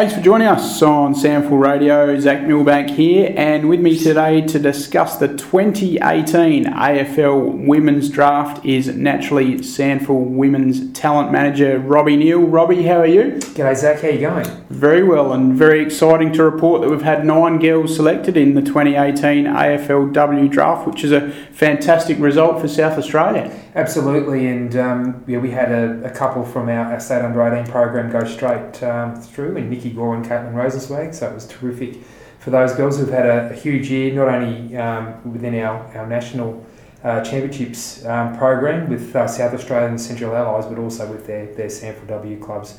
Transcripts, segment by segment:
Thanks for joining us on SANFL Radio. Zach Milbank here, and with me today to discuss the 2018 AFL Women's Draft is naturally SANFL Women's Talent Manager Robbie Neal. Robbie, how are you? G'day, Zach. How are you going? Very well, and very exciting to report that we've had nine girls selected in the 2018 AFLW Draft, which is a fantastic result for South Australia. Absolutely, and um, yeah, we had a, a, couple from our, our state under 18 program go straight um, through, and Nikki Gore and Caitlin Rosenzweig, so it was terrific for those girls who've had a, a huge year, not only um, within our, our national uh, championships um, program with uh, South Australian Central Allies, but also with their, their SANFL W clubs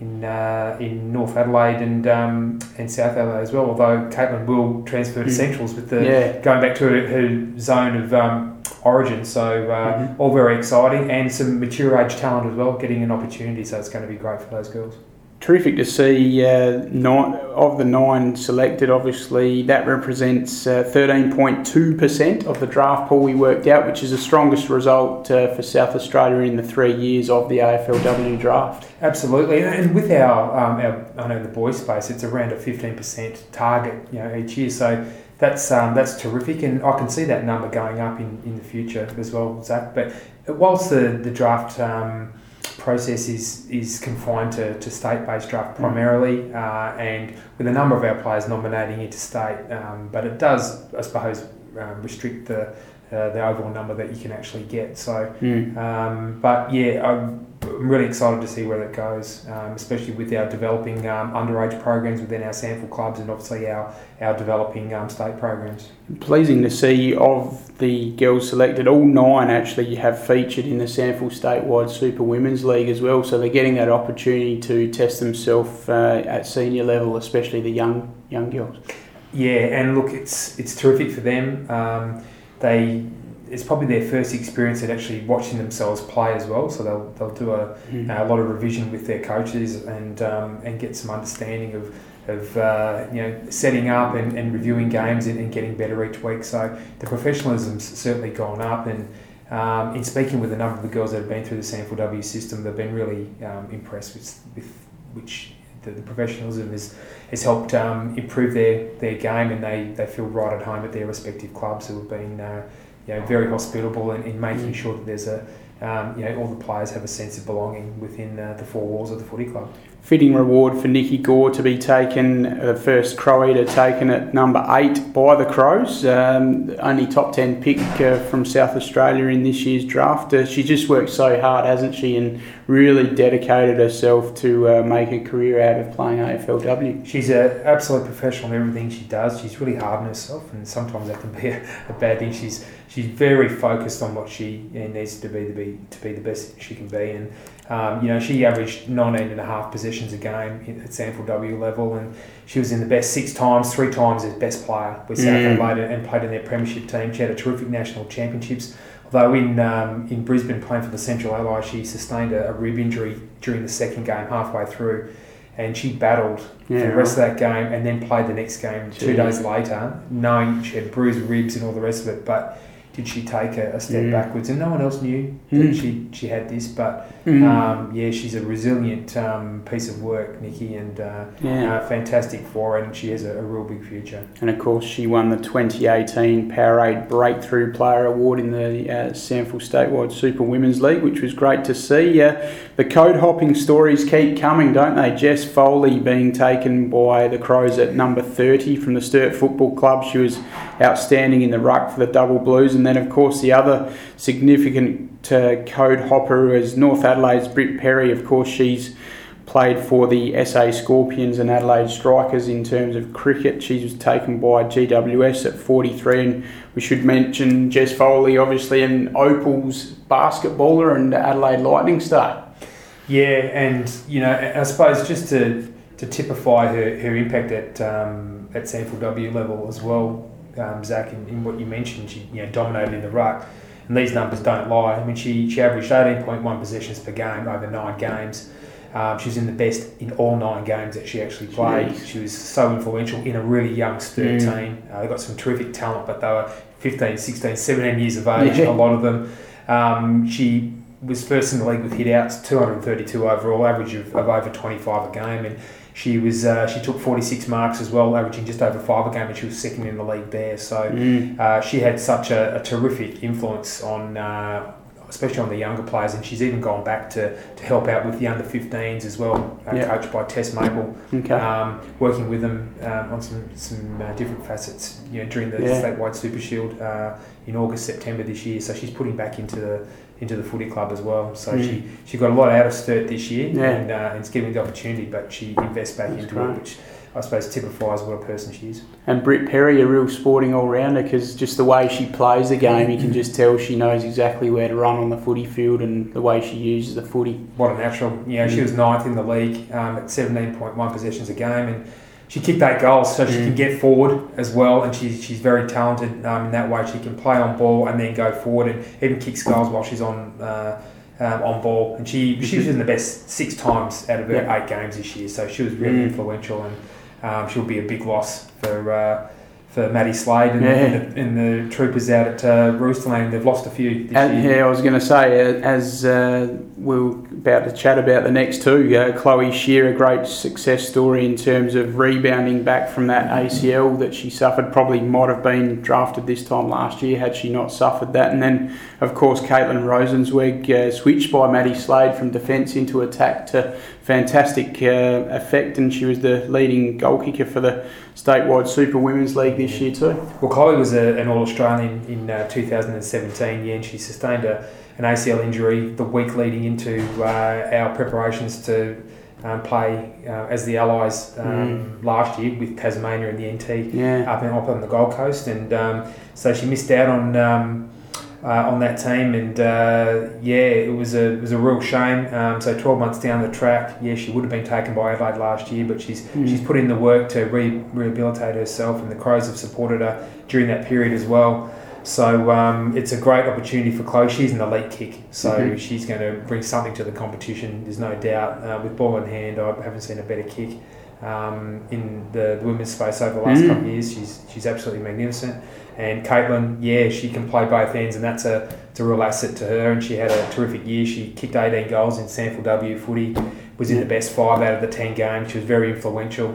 in uh, in North Adelaide and um, and South Adelaide as well. Although Caitlin will transfer to mm. Centrals with the yeah. going back to her, her zone of um, origin. So uh, mm-hmm. all very exciting and some mature age talent as well, getting an opportunity. So it's going to be great for those girls. Terrific to see uh, nine, of the nine selected. Obviously, that represents uh, 13.2% of the draft pool we worked out, which is the strongest result uh, for South Australia in the three years of the AFLW draft. Absolutely, and with our, um, our I know the boys space, it's around a 15% target, you know, each year. So that's um, that's terrific, and I can see that number going up in, in the future as well, Zach. But whilst the the draft um, process is is confined to, to state based draft mm. primarily, uh, and with a number of our players nominating interstate, um, but it does, I suppose, um, restrict the uh, the overall number that you can actually get. So, mm. but yeah, I'm I'm really excited to see where that goes, um, especially with our developing um, underage programs within our SANFL clubs and obviously our, our developing um, state programs. Pleasing to see of the girls selected, all nine actually you have featured in the SANFL statewide Super Women's League as well, so they're getting that opportunity to test themselves uh, at senior level, especially the young young girls. Yeah, and look, it's it's terrific for them. Um, they it's probably their first experience at actually watching themselves play as well. So they'll, they'll do a, mm. a lot of revision with their coaches and um, and get some understanding of of uh, you know setting up and, and reviewing games and, and, getting better each week. So the professionalism's certainly gone up. And um, in speaking with a number of the girls that have been through the SANFL W system, they've been really um, impressed with, with which the, the professionalism has, has helped um, improve their, their game and they, they feel right at home at their respective clubs who have been uh, you know, very hospitable in, in making mm. sure that there's a, um, you know, all the players have a sense of belonging within uh, the four walls of the footy club fitting reward for Nikki Gore to be taken, the first Croweater taken at number eight by the Crows. Um, only top 10 pick uh, from South Australia in this year's draft. Uh, she just worked so hard, hasn't she, and really dedicated herself to uh, make a career out of playing AFLW. She's an absolute professional in everything she does. She's really hard on herself, and sometimes that can be a, a bad thing. She's she's very focused on what she needs to be to be to be the best she can be, and um, you know, she averaged 19 and a half possessions a game at SANFL W level, and she was in the best six times, three times as best player with South mm. Adelaide and played in their premiership team. She had a terrific national championships. Although in um, in Brisbane playing for the Central Allies, she sustained a, a, rib injury during the second game halfway through, and she battled yeah, for the rest of that game and then played the next game Jeez. two days later, knowing she had bruised ribs and all the rest of it. But did she take a, a step mm. backwards? And no one else knew that mm. she, she had this. But mm. um, yeah, she's a resilient um, piece of work, Nikki, and uh, yeah. uh, fantastic for her. And she has a, a, real big future. And of course, she won the 2018 Powerade Breakthrough Player Award in the uh, SANFL Statewide Super Women's League, which was great to see. Uh, the code hopping stories keep coming, don't they? Jess Foley being taken by the Crows at number 30 from the Sturt Football Club. She was outstanding in the ruck for the Double Blues. And then, of course, the other significant uh, code hopper is North Adelaide's Britt Perry. Of course, she's played for the SA Scorpions and Adelaide Strikers in terms of cricket. She was taken by GWS at 43, and we should mention Jess Foley, obviously, an Opals basketballer and Adelaide Lightning star. Yeah, and you know, I suppose just to to typify her, her impact at um, at SANFL W level as well um, Zach, in, in, what you mentioned, she you know, dominated in the ruck. And these numbers don't lie. I mean, she, she averaged 18.1 possessions per game over nine games. Um, she was in the best in all nine games that she actually played. Jeez. She was so influential in a really young Sturt mm. team. Uh, they got some terrific talent, but they were 15, 16, 17 years of age, yeah. a lot of them. Um, she was first in the league with hit outs, 232 overall, average of, of over 25 a game. And she was uh, she took 46 marks as well, averaging just over five a game, and she was second in the league there. So Mm. uh, she had such a, a terrific influence on. Uh, Especially on the younger players, and she's even gone back to, to help out with the under 15s as well, uh, Yeah. coached by Tess Maple Okay. um, working with them um, on some some uh, different facets. You know, during the Yeah. statewide Super Shield uh, in August September this year. So she's putting back into the into the footy club as well. So Mm. she she got a lot out of Sturt this year, Yeah. and, uh, it's giving the opportunity. But she invests back That's into great. it, which I suppose typifies what a person she is. And Britt Perry, a real sporting all rounder, because just the way she plays the game, you can just tell she knows exactly where to run on the footy field and the way she uses the footy. What a natural. You know, she Mm. was ninth in the league um, at 17.1 possessions a game, and she kicked eight goals, so she Mm. can get forward as well. And she's, she's very talented um, in that way. She can play on ball and then go forward, and even kicks goals while she's on. Uh, um, on ball, and she she was in the best six times out of her Yeah. eight games this year, so she was really Mm. influential, and um, she'll be a big loss for uh, for Maddie Slade and, Yeah. and, the, and the troopers out at uh, Roosterland. They've lost a few this And, year. yeah, I was going to say, uh, as uh, we were about to chat about the next two, uh, Chloe Scheer, a great success story in terms of rebounding back from that ACL that she suffered. Probably might have been drafted this time last year had she not suffered that. And then, of course, Caitlin Rosenzweig uh, switched by Maddie Slade from defence into attack to fantastic uh, effect, and she was the leading goal kicker for the statewide Super Women's League this year too. Well, Chloe was a, an All Australian in uh, 2017, yeah, and she sustained a, an ACL injury the week leading into uh, our preparations to um, play uh, as the Allies um, last year with Tasmania and the NT Yeah. up, in, up on the Gold Coast, and um, so she missed out on. Uh, on that team, and uh, yeah, it was a it was a real shame. Um, so twelve months down the track, yeah, she would have been taken by Adelaide last year, but she's Mm. she's put in the work to re- rehabilitate herself, and the Crows have supported her during that period as well. So um, it's a great opportunity for Chloe. She's an elite kick, so Mhm. she's going to bring something to the competition. There's no doubt. Uh, with ball in hand, I haven't seen a better kick um, in the, the women's space over the last Mm. couple of years. She's she's absolutely magnificent. And Caitlin, yeah, she can play both ends, and that's a, it's a real asset to her. And she had a terrific year. She kicked 18 goals in SANFL W footy, was in the best five out of the 10 games. She was very influential.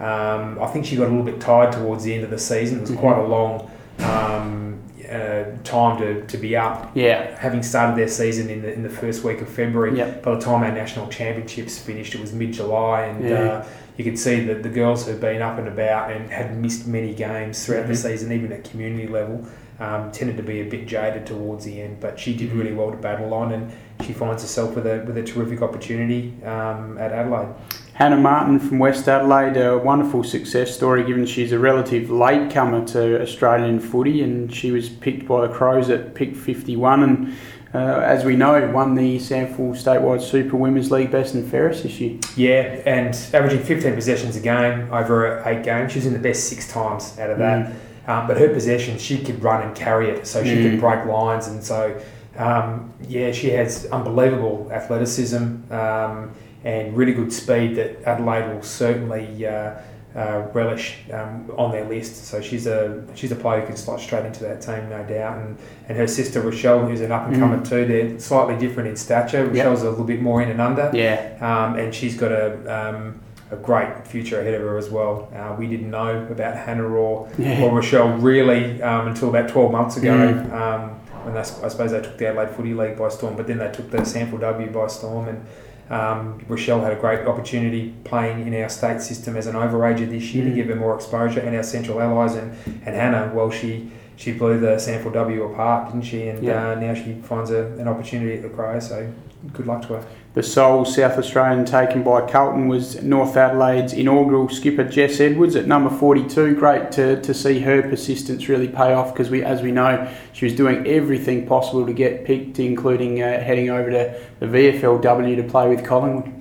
Um, I think she got a little bit tired towards the end of the season. It was Mhm. quite a long um, uh, time to, to be up. Yeah. Having started their season in the, in the first week of February, Yep. by the time our national championships finished, it was mid July, and Yeah. uh, you could see that the girls had been up and about and had missed many games throughout the Mhm. season, even at community level. Um, tended to be a bit jaded towards the end, but she did Mm-hmm. really well to battle on, and she finds herself with a with a terrific opportunity um, at Adelaide. Hannah Martin from West Adelaide, a wonderful success story given she's a relative latecomer to Australian footy and she was picked by the Crows at pick 51 and uh, as we know won the SANFL Statewide Super Women's League Best and Fairest this year. Yeah, and averaging 15 possessions a game over eight games. She was in the best six times out of that. Um, but her possessions, she could run and carry it, so she Mm. could break lines, and so um, yeah, she has unbelievable athleticism um, and really good speed that Adelaide will certainly uh, uh, relish um, on their list. So she's a she's a player who can slot straight into that team, no doubt. And and her sister Rochelle, who's an up and comer too, they're slightly different in stature. Rochelle's a little bit more in and under Yeah, um, and she's got a, um, a great future ahead of her as well. Uh, we didn't know about Hannah or, yeah, or Rochelle really um, until about 12 months ago Mm. um, when they, I suppose they took the Adelaide Footy League by storm, but then they took the SANFL W by storm. And um, Rochelle had a great opportunity playing in our state system as an overager this year to Mm. give her more exposure, and our central allies. And, and Hannah, well, she she blew the SANFL W apart, didn't she? And Yeah. uh, now she finds a, an opportunity at the Crows. So good luck to her. the sole South Australian taken by Carlton was North Adelaide's inaugural skipper Jess Edwards at number 42. Great to, to see her persistence really pay off because we, as we know, she was doing everything possible to get picked, including uh, heading over to the VFLW to play with Collingwood.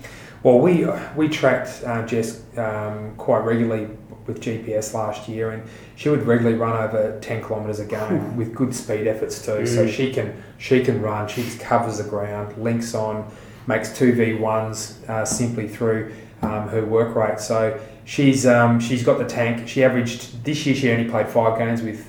Well, we we tracked uh, Jess um, quite regularly with GPS last year, and she would regularly run over ten kilometres a game with good speed efforts too. So Mm. she can she can run. She covers the ground, links on, makes two v ones uh, simply through um, her work rate. So she's um, she's got the tank. She averaged this year. She only played five games with.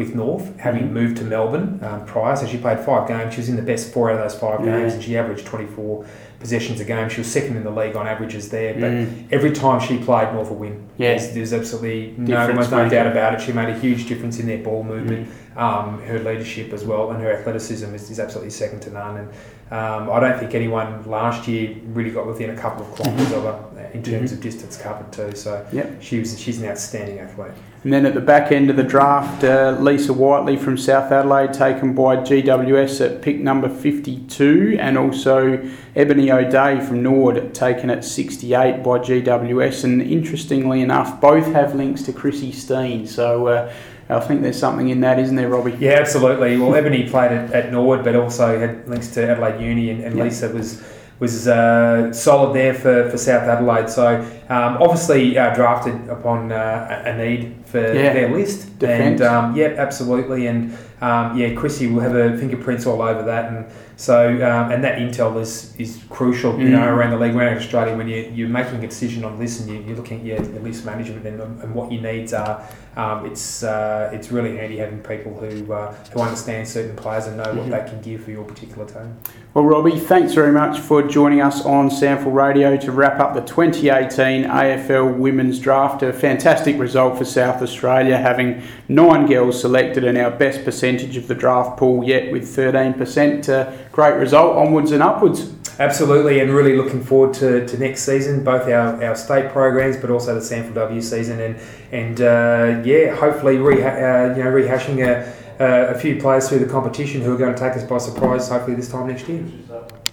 With North, having Mhm. moved to Melbourne um, prior, so she played five games. She was in the best four out of those five Yeah. games, and she averaged 24 possessions a game. She was second in the league on averages there, but Mm. every time she played, North will win. Yeah. There's, there's absolutely no, no doubt about it. She made a huge difference in their ball movement, Mm. um, her leadership as well, and her athleticism is, is absolutely second to none. And um, I don't think anyone last year really got within a couple of kilometres of her in terms Mhm. of distance covered too. So Yep. she was she's an outstanding athlete. And then at the back end of the draft, uh, Lisa Whiteley from South Adelaide taken by GWS at pick number 52, and also Ebony O'Dea from Norwood taken at 68 by GWS. And interestingly enough, both have links to Chrissy Steen, so uh, I think there's something in that, isn't there, Robbie? Yeah, absolutely. Well, Ebony played at, at Norwood, but also had links to Adelaide Uni, and, and Yeah. Lisa was was uh, solid there for, for South Adelaide. So um, obviously uh, drafted upon uh, a a need for Yeah. their list, Defence. and um, yeah, absolutely. And um, yeah, Chrissy will have her fingerprints all over that, and so um, and that intel is is crucial, you Mm. know, around the league, around Australia when you you're making a decision on this and you, you're looking at your, your list management and, and what your needs are. Um, it's uh, it's really handy having people who uh, who understand certain players and know Mhm. what they can give for your particular team. Well, Robbie, thanks very much for joining us on SANFL Radio to wrap up the 2018 AFL Women's Draft. A fantastic result for South Australia, having nine girls selected and our best percentage of the draft pool yet with 13%. Uh, great result, onwards and upwards. Absolutely, and really looking forward to, to next season, both our, our state programs, but also the SANFL W season, and and uh, yeah, hopefully reha- uh, you know rehashing a, a, a few players through the competition who are going to take us by surprise. Hopefully this time next year.